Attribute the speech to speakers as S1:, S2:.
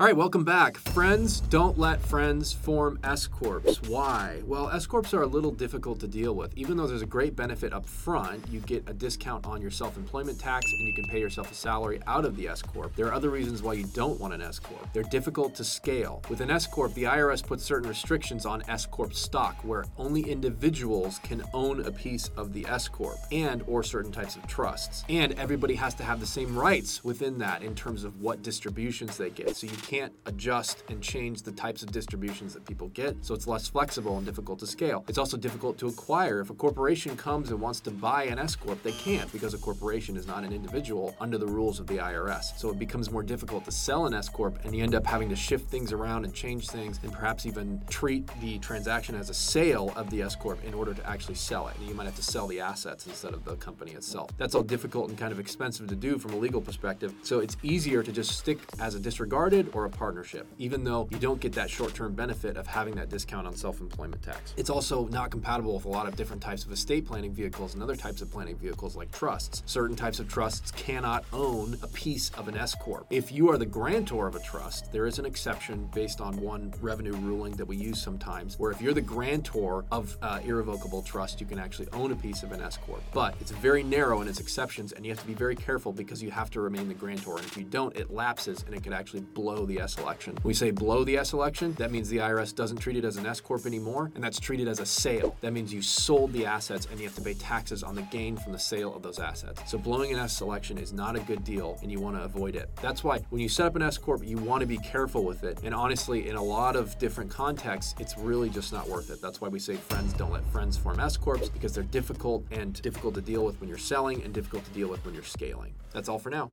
S1: All right, welcome back. Friends, don't let friends form S corps. Why? Well, S corps are a little difficult to deal with. Even though there's a great benefit up front, you get a discount on your self-employment tax and you can pay yourself a salary out of the S corp. There are other reasons why you don't want an S corp. They're difficult to scale. With an S corp, the IRS puts certain restrictions on S corp stock where only individuals can own a piece of the S corp and or certain types of trusts. And everybody has to have the same rights within that in terms of what distributions they get. So you can't adjust and change the types of distributions that people get, so it's less flexible and difficult to scale. It's also difficult to acquire. If a corporation comes and wants to buy an S Corp, they can't because a corporation is not an individual under the rules of the IRS. So it becomes more difficult to sell an S Corp, and you end up having to shift things around and change things, and perhaps even treat the transaction as a sale of the S Corp in order to actually sell it. And you might have to sell the assets instead of the company itself. That's all difficult and kind of expensive to do from a legal perspective. So it's easier to just stick as a disregarded or a partnership, even though you don't get that short term benefit of having that discount on self employment tax. It's also not compatible with a lot of different types of estate planning vehicles and other types of planning vehicles like trusts. Certain types of trusts cannot own a piece of an S Corp. If you are the grantor of a trust, there is an exception based on one revenue ruling that we use sometimes, where if you're the grantor of uh, irrevocable trust, you can actually own a piece of an S Corp. But it's very narrow in its exceptions, and you have to be very careful because you have to remain the grantor. And if you don't, it lapses and it could actually blow the S election. When we say blow the S election, that means the IRS doesn't treat it as an S corp anymore, and that's treated as a sale. That means you sold the assets and you have to pay taxes on the gain from the sale of those assets. So blowing an S election is not a good deal, and you want to avoid it. That's why when you set up an S corp, you want to be careful with it. And honestly, in a lot of different contexts, it's really just not worth it. That's why we say friends don't let friends form S corps because they're difficult and difficult to deal with when you're selling and difficult to deal with when you're scaling. That's all for now.